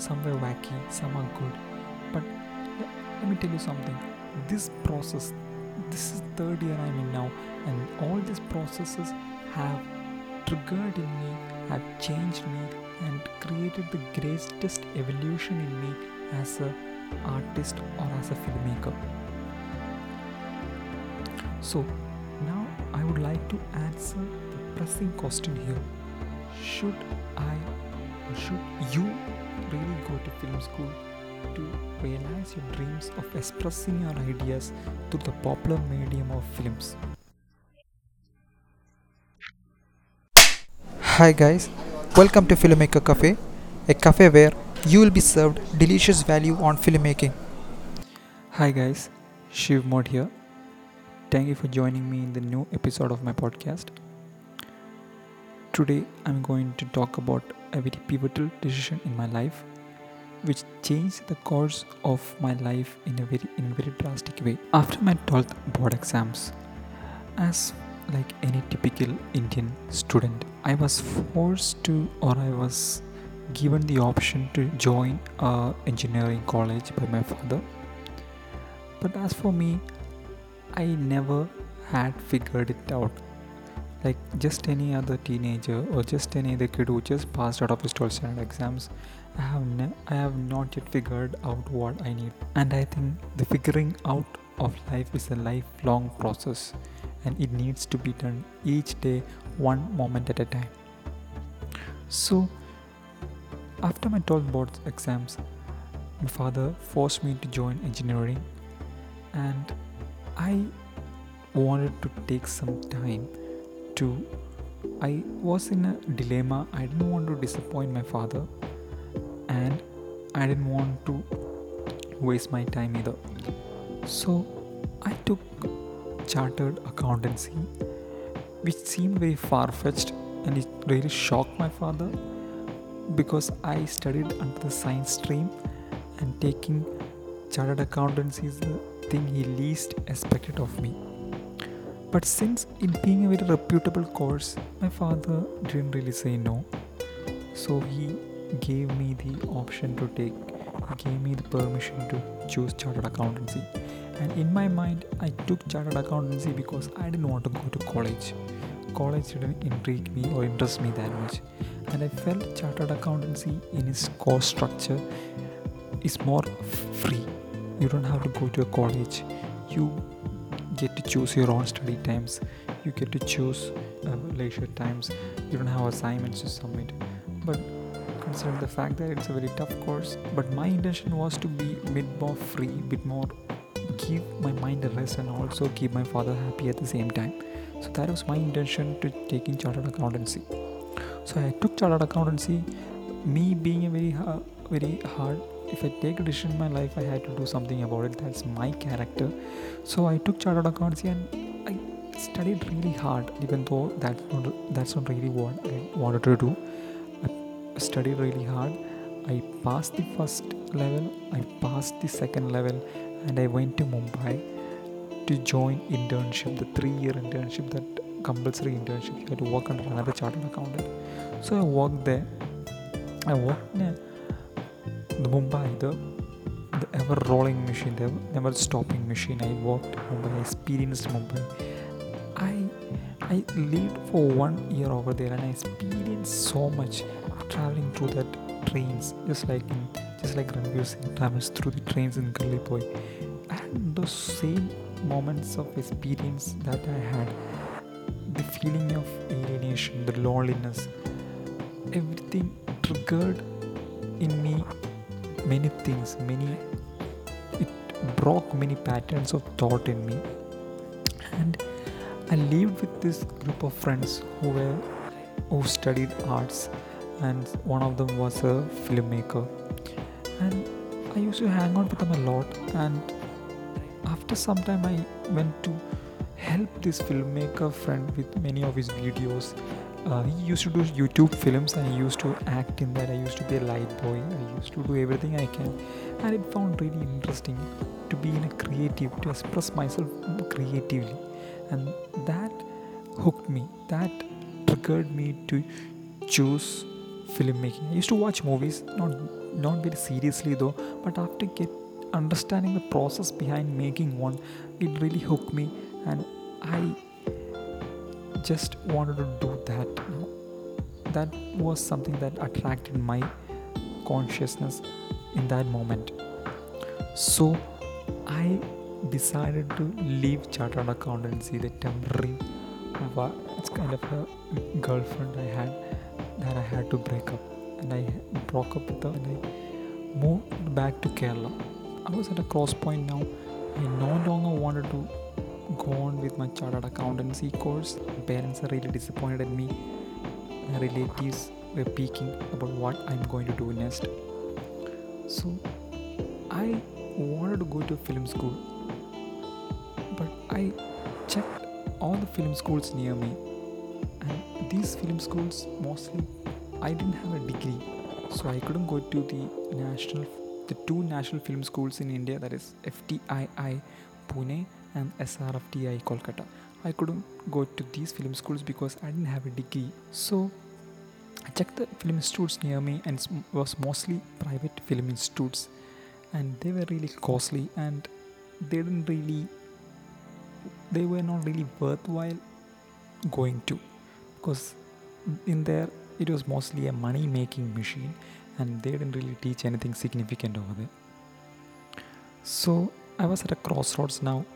some were wacky, some are good. But let, let me tell you something. This process, this is third year I'm in now, and all these processes have triggered in me, have changed me, and created the greatest evolution in me as a artist or as a filmmaker. So now I would like to answer the pressing question here. Should I should you really go to film school to realize your dreams of expressing your ideas through the popular medium of films? Hi guys, welcome to Filmmaker Cafe, a cafe where you will be served delicious value on filmmaking. Hi guys, Shiv Mod here. Thank you for joining me in the new episode of my podcast. Today I'm going to talk about a very pivotal decision in my life which changed the course of my life in a very in a very drastic way. After my 12th board exams, as like any typical Indian student, I was forced to or I was given the option to join a engineering college by my father. But as for me, I never had figured it out. Like just any other teenager or just any other kid who just passed out of his 12th standard exams, I have ne- I have not yet figured out what I need. And I think the figuring out of life is a lifelong process and it needs to be done each day one moment at a time. So after my 12th board exams, my father forced me to join engineering and I wanted to take some time to. I was in a dilemma. I didn't want to disappoint my father, and I didn't want to waste my time either. So I took chartered accountancy, which seemed very far fetched, and it really shocked my father because I studied under the science stream and taking chartered accountancy is the thing he least expected of me. But since it being a very reputable course, my father didn't really say no. So he gave me the option to take, gave me the permission to choose chartered accountancy. And in my mind, I took chartered accountancy because I didn't want to go to college. College didn't intrigue me or interest me that much. And I felt chartered accountancy in its course structure is more free you don't have to go to a college you get to choose your own study times. You get to choose uh, leisure times. You don't have assignments to submit. But consider the fact that it's a very tough course. But my intention was to be a bit more free bit more give my mind a rest and also keep my father happy at the same time. So that was my intention to taking chartered accountancy. So i took chartered accountancy. Me being a very ha- very hard if I take a decision in my life, I had to do something about it. That's my character. So I took chartered accountancy and I studied really hard, even though that's not that's not really what I wanted to do. I studied really hard. I passed the first level. I passed the second level, and I went to Mumbai to join internship, the three-year internship, that compulsory internship. You had to work under another chartered accountant. So I worked there. I worked a the Mumbai, the the ever rolling machine, the never stopping machine. I worked in Mumbai, I experienced Mumbai. I I lived for one year over there and I experienced so much traveling through that trains, just like in just like Ranveer Singh travels through the trains in Gully Boy. And those same moments of experience that I had, the feeling of alienation, the loneliness, everything triggered in me many things many it broke many patterns of thought in me. And i lived with this group of friends who were who studied arts and one of them was a filmmaker. And i used to hang out with them a lot and after some time i went to help this filmmaker friend with many of his videos uh, he used to do YouTube films and I used to act in that. I used to be a light boy. I used to do everything I can, and it found really interesting to be in a creative, to express myself creatively, and that hooked me. That triggered me to choose filmmaking. I used to watch movies, not not very seriously though but after get understanding the process behind making one it really hooked me and i just wanted to do that that was something that attracted my consciousness in that moment. So i decided to leave chartered accountancy the temporary it's kind of a girlfriend i had that i had to break up. And i broke up with her and i moved back to kerala. I was at a cross point now. I no longer wanted to go on with my chartered accountancy course. My parents are really disappointed in me. My relatives were peeking about what i'm going to do next. So i wanted to go to film school but i checked all the film schools near me and these film schools mostly i didn't have a degree so i couldn't go to the national the two national film schools in india that is ftii pune and srfti kolkata. I couldn't go to these film schools because i didn't have a degree. So i checked the film institutes near me and it was mostly private film institutes. And they were really costly and they didn't really they were not really worthwhile going to. Because in there it was mostly a money making machine and they didn't really teach anything significant over there. So i was at a crossroads now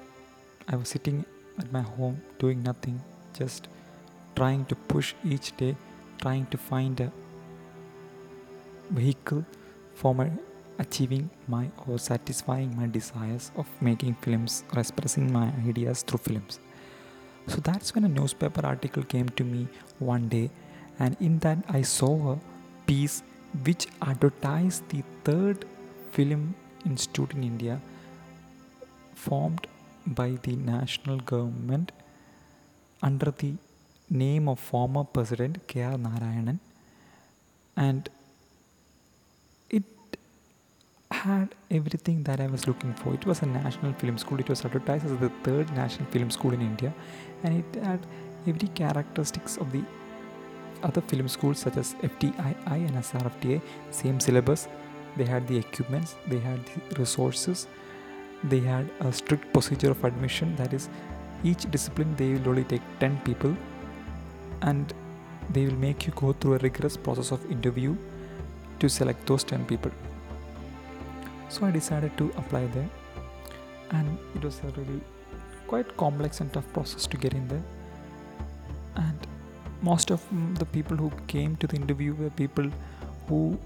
i was sitting at my home doing nothing just trying to push each day trying to find a vehicle for my achieving my or satisfying my desires of making films or expressing my ideas through films. So that's when a newspaper article came to me one day and in that i saw a piece which advertised the third film institute in india formed by the national government under the name of former president K.R. Narayanan and it had everything that I was looking for. It was a national film school. It was advertised as the third national film school in India and it had every characteristics of the other film schools such as FTII and SRFTA, same syllabus. They had the equipments, they had the resources, they had a strict procedure of admission that is each discipline they will only take 10 people and they will make you go through a rigorous process of interview to select those 10 people. So i decided to apply there and it was a really quite complex and tough process to get in there. And most of the people who came to the interview were people who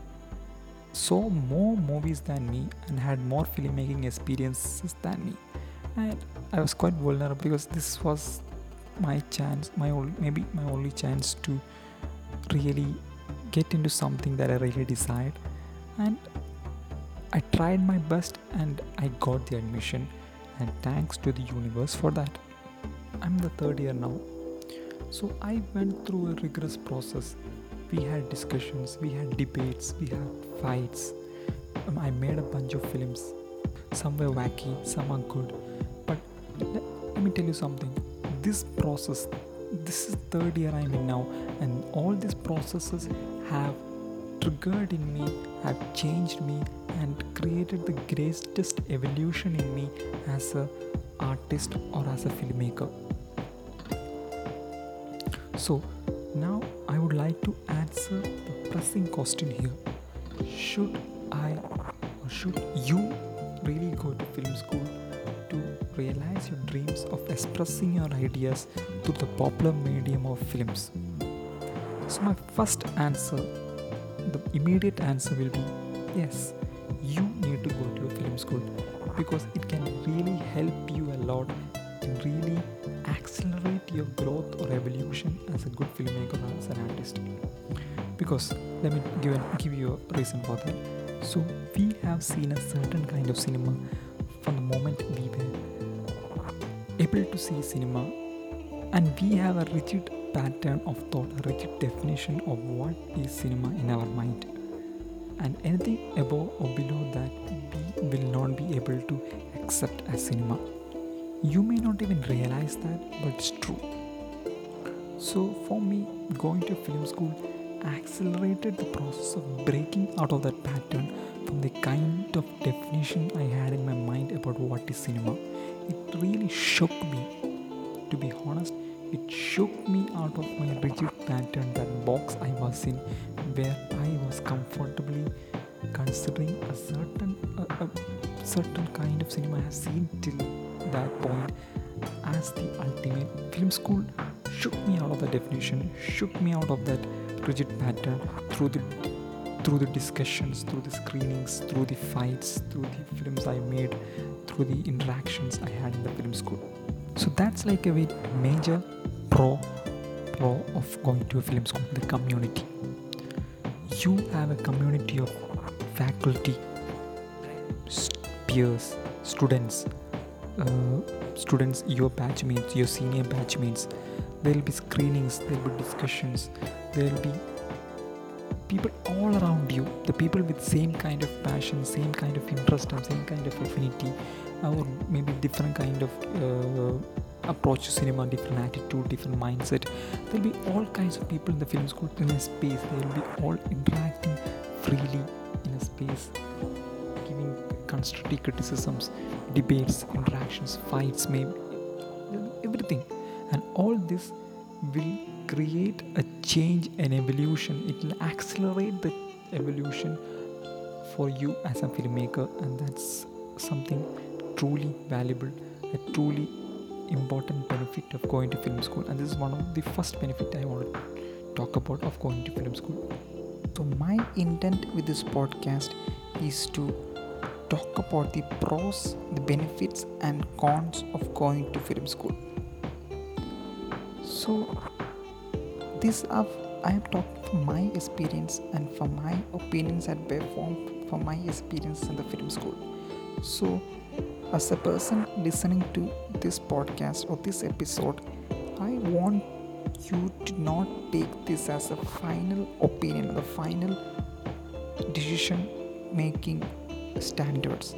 saw more movies than me and had more filmmaking experiences than me. And i was quite vulnerable because this was my chance my maybe my only chance to really get into something that i really desired. And i tried my best and i got the admission. And thanks to the universe for that. I'm the third year now. So i went through a rigorous process. We had discussions we had debates we had fights. Um, i made a bunch of films. Some were wacky some are good. But let, let me tell you something. This process this is third year i'm in now and all these processes have triggered in me have changed me and created the greatest evolution in me as a artist or as a filmmaker. So now i would like to answer the pressing question here should i or should you really go to film school to realize your dreams of expressing your ideas through the popular medium of films? So, my first answer, the immediate answer will be yes, you need to go to a film school because it can really help you a lot and really accelerate your growth or evolution as a good filmmaker or as an artist. Because let me give, an, give you a reason for that. So, we have seen a certain kind of cinema from the moment we were able to see cinema and we have a rigid pattern of thought a rigid definition of what is cinema in our mind. And anything above or below that we will not be able to accept as cinema. You may not even realize that but it's true. So for me going to film school accelerated the process of breaking out of that pattern from the kind of definition I had in my mind about what is cinema. It really shook me. To be honest, it shook me out of my rigid pattern, that box I was in, where I was comfortably considering a certain a, a certain kind of cinema I have seen till that point as the ultimate film school shook me out of the definition, shook me out of that through the through the discussions, through the screenings, through the fights, through the films I made, through the interactions I had in the film school. So that's like a very major pro pro of going to a film school, the community. You have a community of faculty, peers, students, uh, students, your batchmates, your senior batchmates. There will be screenings, there will be discussions, there will be people all around you, the people with same kind of passion, same kind of interest, and same kind of affinity, or maybe different kind of uh, approach to cinema, different attitude, different mindset. There will be all kinds of people in the film school in a space. They will be all interacting freely in a space, giving constructive criticisms, debates, interactions, fights, maybe everything. And all this will create a change and evolution. It will accelerate the evolution for you as a filmmaker, and that's something truly valuable, a truly important benefit of going to film school. And this is one of the first benefit I want to talk about of going to film school. So, my intent with this podcast is to talk about the pros, the benefits, and cons of going to film school. So, this I am talking from my experience and from my opinions at bare form from my experience in the film school. So, as a person listening to this podcast or this episode, I want you to not take this as a final opinion, the final decision making standards.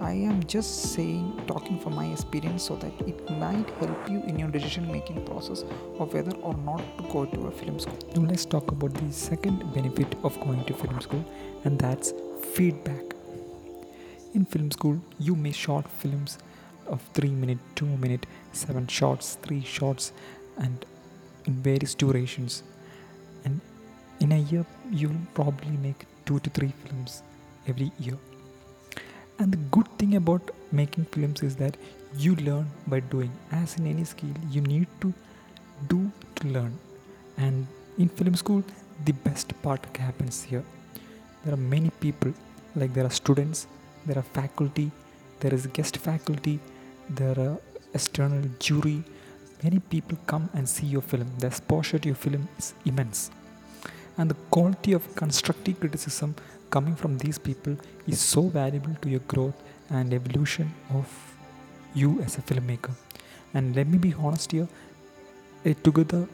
I am just saying, talking from my experience, so that it might help you in your decision making process of whether or not to go to a film school. Now, let's talk about the second benefit of going to film school, and that's feedback. In film school, you make short films of 3 minute, 2 minute, 7 shots, 3 shots, and in various durations. And in a year, you'll probably make 2 to 3 films every year and the good thing about making films is that you learn by doing. As in any skill you need to do to learn. And in film school the best part happens here. There are many people like there are students there are faculty there is guest faculty there are external jury. Many people come and see your film. The exposure to your film is immense. And the quality of constructive criticism coming from these people is so valuable to your growth and evolution of you as a filmmaker. And let me be honest here uh, together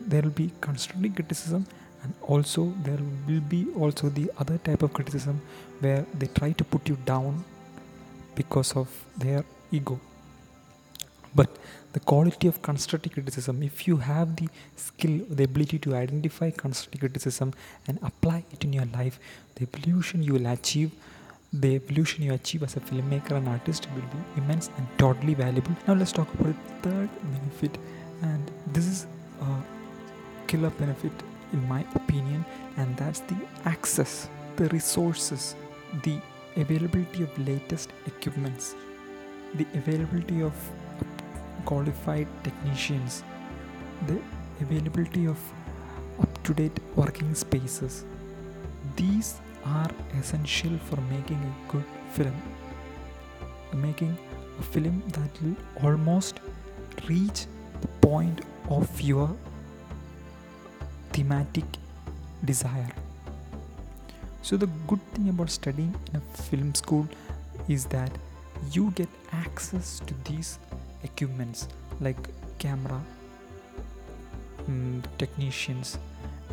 there will be constructive criticism and also there will be also the other type of criticism where they try to put you down because of their ego but the quality of constructive criticism if you have the skill the ability to identify constructive criticism and apply it in your life the evolution you will achieve the evolution you achieve as a filmmaker and artist will be immense and totally valuable. Now let's talk about the third benefit and this is a killer benefit in my opinion and that's the access the resources the availability of latest equipments the availability of qualified technicians, the availability of up to date working spaces. These are essential for making a good film. Making a film that will almost reach the point of your thematic desire. So, the good thing about studying in a film school is that you get access to these equipments like camera um, technicians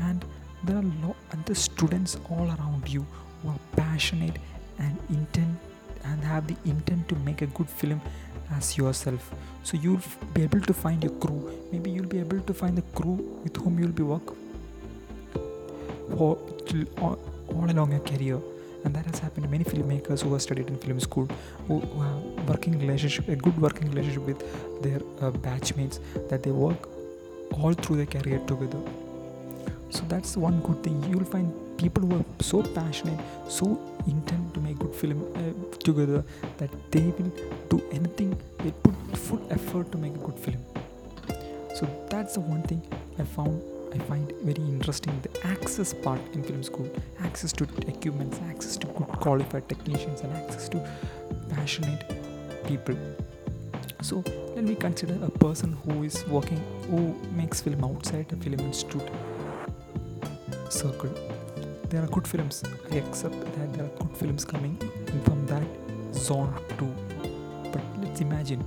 and there are lo- and the students all around you who are passionate and intent and have the intent to make a good film as yourself. So you'll be able to find your crew. Maybe you'll be able to find the crew with whom you'll be work for all along your career and that has happened to many filmmakers who have studied in film school who, who have working relationship a good working relationship with their uh, batchmates that they work all through their career together. So that's one good thing. You'll find people who are so passionate so intent to make good film uh, together that they will do anything they put full effort to make a good film. So that's the one thing i found i find very interesting access part in film school access to equipments access to good qualified technicians and access to passionate people. So let me consider a person who is working who makes film outside a film institute circle. There are good films i accept that there are good films coming from that zone too. But let's imagine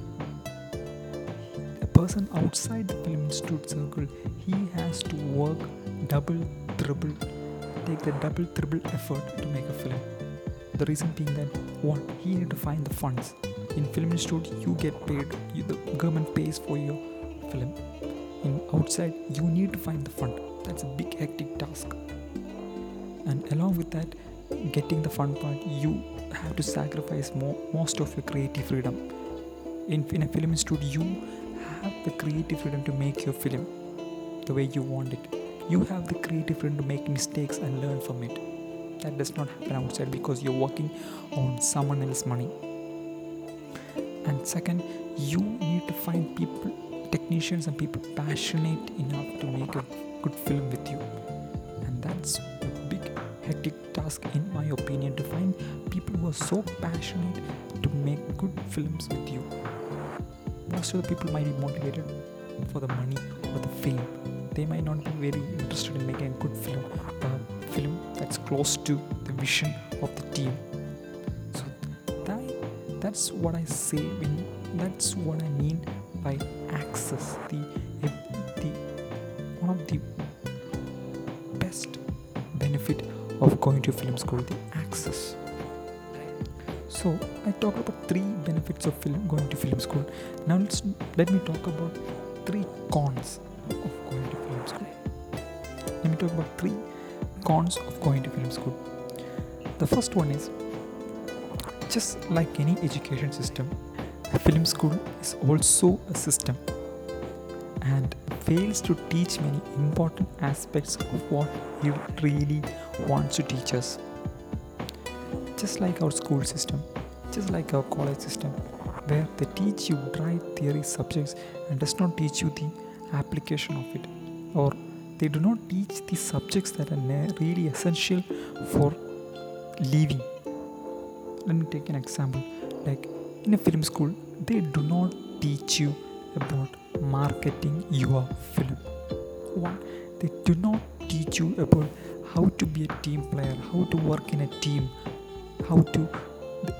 a person outside the film institute circle he has to work double triple take the double triple effort to make a film. The reason being that one he need to find the funds. In film institute you get paid you, the government pays for your film. In outside you need to find the fund. That's a big hectic task. And along with that getting the fun part you have to sacrifice more, most of your creative freedom. In, in a film institute you have the creative freedom to make your film the way you want it you have the creative freedom to make mistakes and learn from it. That does not happen outside because you're working on someone else's money. And second you need to find people technicians and people passionate enough to make a good film with you. And that's a big hectic task in my opinion to find people who are so passionate to make good films with you. Most of the people might be motivated for the money or the fame they might not be very interested in making a good film a film that's close to the vision of the team. So that that's what i say when that's what i mean by access. The the one of the best benefit of going to film school the access. So i talked about three benefits of film going to film school. Now let's let me talk about three cons of going talk about three cons of going to film school the first one is just like any education system film school is also a system and fails to teach many important aspects of what it really wants to teach us. Just like our school system, just like our college system, where they teach you dry theory subjects and does not teach you the application of it, or they do not teach the subjects that are really essential for living. Let me take an example. Like in a film school, they do not teach you about marketing your film. One, they do not teach you about how to be a team player, how to work in a team, how to.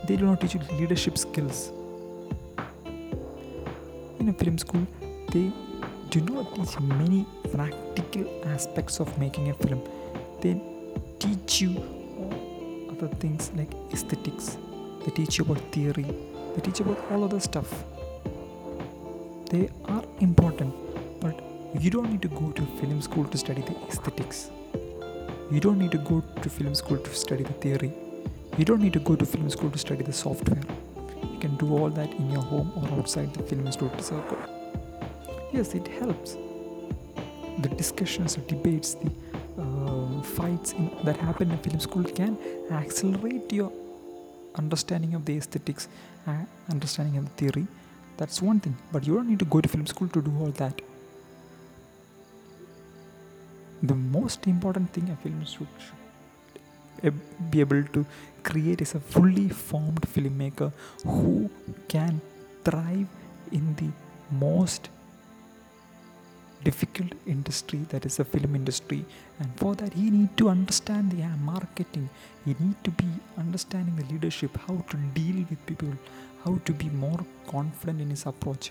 They do not teach you leadership skills. In a film school, they do not teach many practical aspects of making a film. They teach you other things like aesthetics. They teach you about theory. They teach you about all other stuff they are important but you don't need to go to film school to study the aesthetics you don't need to go to film school to study the theory you don't need to go to film school to study the software you can do all that in your home or outside the film institute circle yes it helps the discussions the debates the uh, fights in, that happen in film school can accelerate your understanding of the aesthetics uh, understanding of the theory that's one thing, but you don't need to go to film school to do all that. The most important thing a film should, should be able to create is a fully formed filmmaker who can thrive in the most difficult industry that is the film industry. And for that he need to understand the marketing. He need to be understanding the leadership how to deal with people how to be more confident in his approach.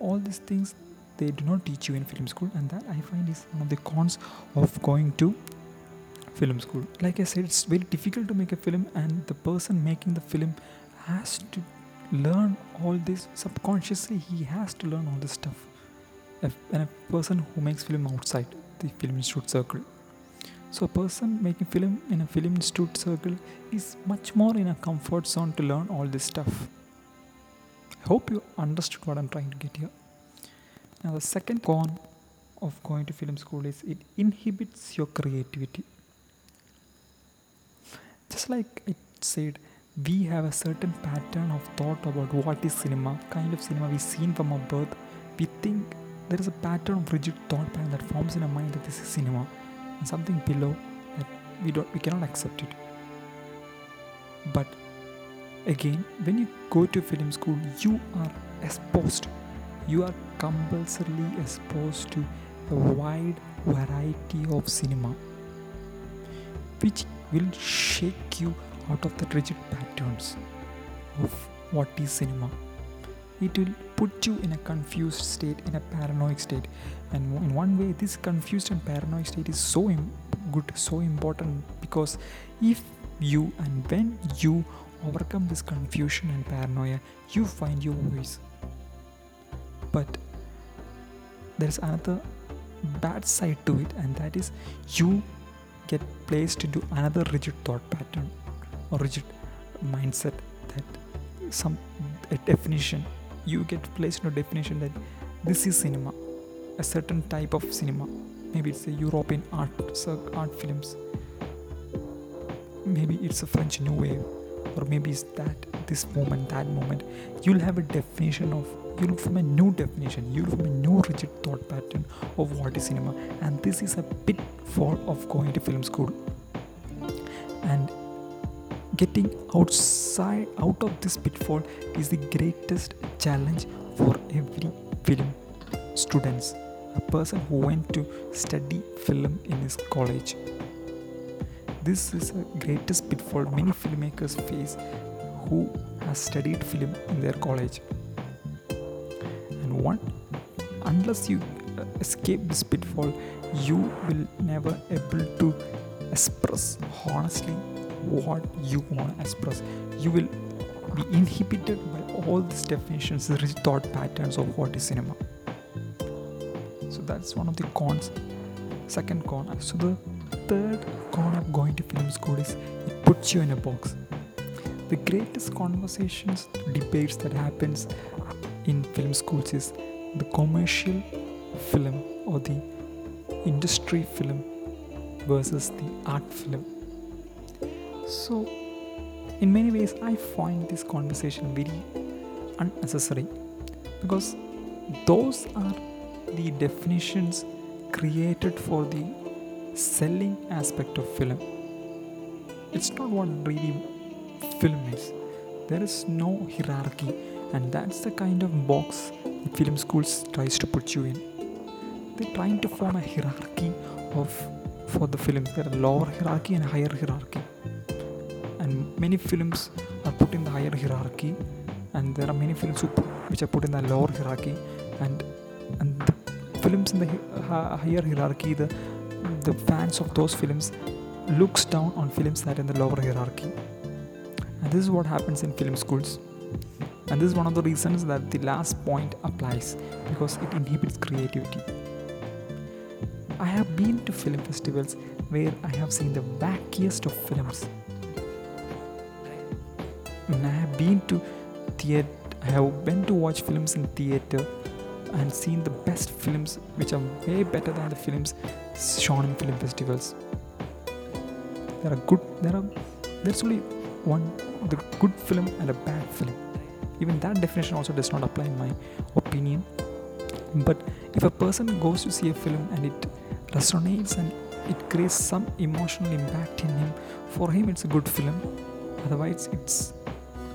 All these things they do not teach you in film school. And that i find is one of the cons of going to film school. Like i said it's very difficult to make a film and the person making the film has to learn all this subconsciously. He has to learn all this stuff and a person who makes film outside the film institute circle So a person making film in a film institute circle is much more in a comfort zone to learn all this stuff. I hope you understood what I'm trying to get here. Now the second con of going to film school is it inhibits your creativity. Just like I said, we have a certain pattern of thought about what is cinema, kind of cinema we've seen from our birth. We think there is a pattern of rigid thought pattern that forms in our mind that this is cinema, and something below that we don't we cannot accept it. But again, when you go to film school, you are exposed. You are compulsorily exposed to a wide variety of cinema, which will shake you out of the rigid patterns of what is cinema. It will put you in a confused state, in a paranoid state. And in one way, this confused and paranoid state is so Im- good, so important because if you and when you overcome this confusion and paranoia, you find your voice. But there's another bad side to it, and that is you get placed into another rigid thought pattern or rigid mindset that some definition you get placed in a definition that this is cinema a certain type of cinema. Maybe it's a european art art films. Maybe it's a french new wave or maybe it's that this moment that moment. You'll have a definition of you'll form a new definition you'll form a new rigid thought pattern of what is cinema. And this is a pitfall of going to film school. And getting outside out of this pitfall is the greatest challenge for every film students. A person who went to study film in his college. This is the greatest pitfall many filmmakers face who has studied film in their college. And one unless you uh, escape this pitfall you will never able to express honestly what you want to express you will be inhibited by all these definitions the rigid thought patterns of what is cinema. So that's one of the cons. Second con so the third con of going to film school is it puts you in a box. The greatest conversations debates that happens in film schools is the commercial film or the industry film versus the art film so in many ways i find this conversation very unnecessary because those are the definitions created for the selling aspect of film. It's not what really film is. There is no hierarchy and that's the kind of box the film schools tries to put you in. They're trying to form a hierarchy of for the films there are lower hierarchy and higher hierarchy many films are put in the higher hierarchy and there are many films which are put in the lower hierarchy and and the films in the hi- higher hierarchy the the fans of those films looks down on films that are in the lower hierarchy. And this is what happens in film schools. And this is one of the reasons that the last point applies because it inhibits creativity. I have been to film festivals where i have seen the wackiest of films and i have been to theater i have been to watch films in theater and seen the best films which are way better than the films shown in film festivals. There are good there are there's only one the good film and a bad film. Even that definition also does not apply in my opinion. But if a person goes to see a film and it resonates and it creates some emotional impact in him for him it's a good film. Otherwise it's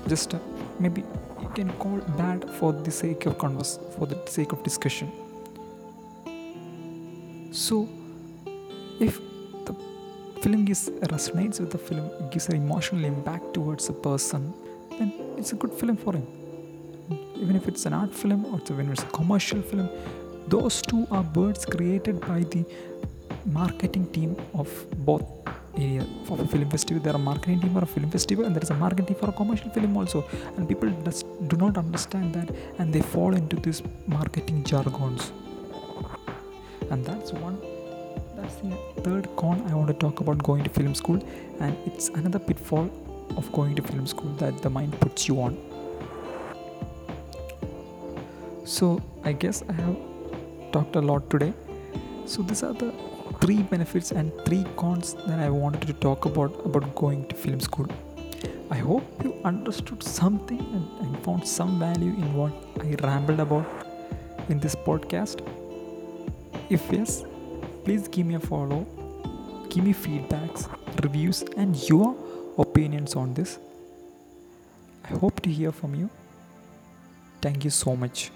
just a, maybe you can call bad for the sake of converse for the sake of discussion. So if the film gives resonates with the film gives an emotional impact towards a person then it's a good film for him. Even if it's an art film or a- when it's a commercial film those two are words created by the marketing team of both area for a film festival there are marketing team for a film festival and there is a marketing team for a commercial film also and people just do not understand that and they fall into these marketing jargons and that's one that's the third con I want to talk about going to film school, and it's another pitfall of going to film school that the mind puts you on. So, I guess I have talked a lot today. So, these are the three benefits and three cons that I wanted to talk about about going to film school. I hope you understood something and, and found some value in what I rambled about in this podcast. If yes, please give me a follow, give me feedbacks, reviews, and your opinions on this. I hope to hear from you. Thank you so much.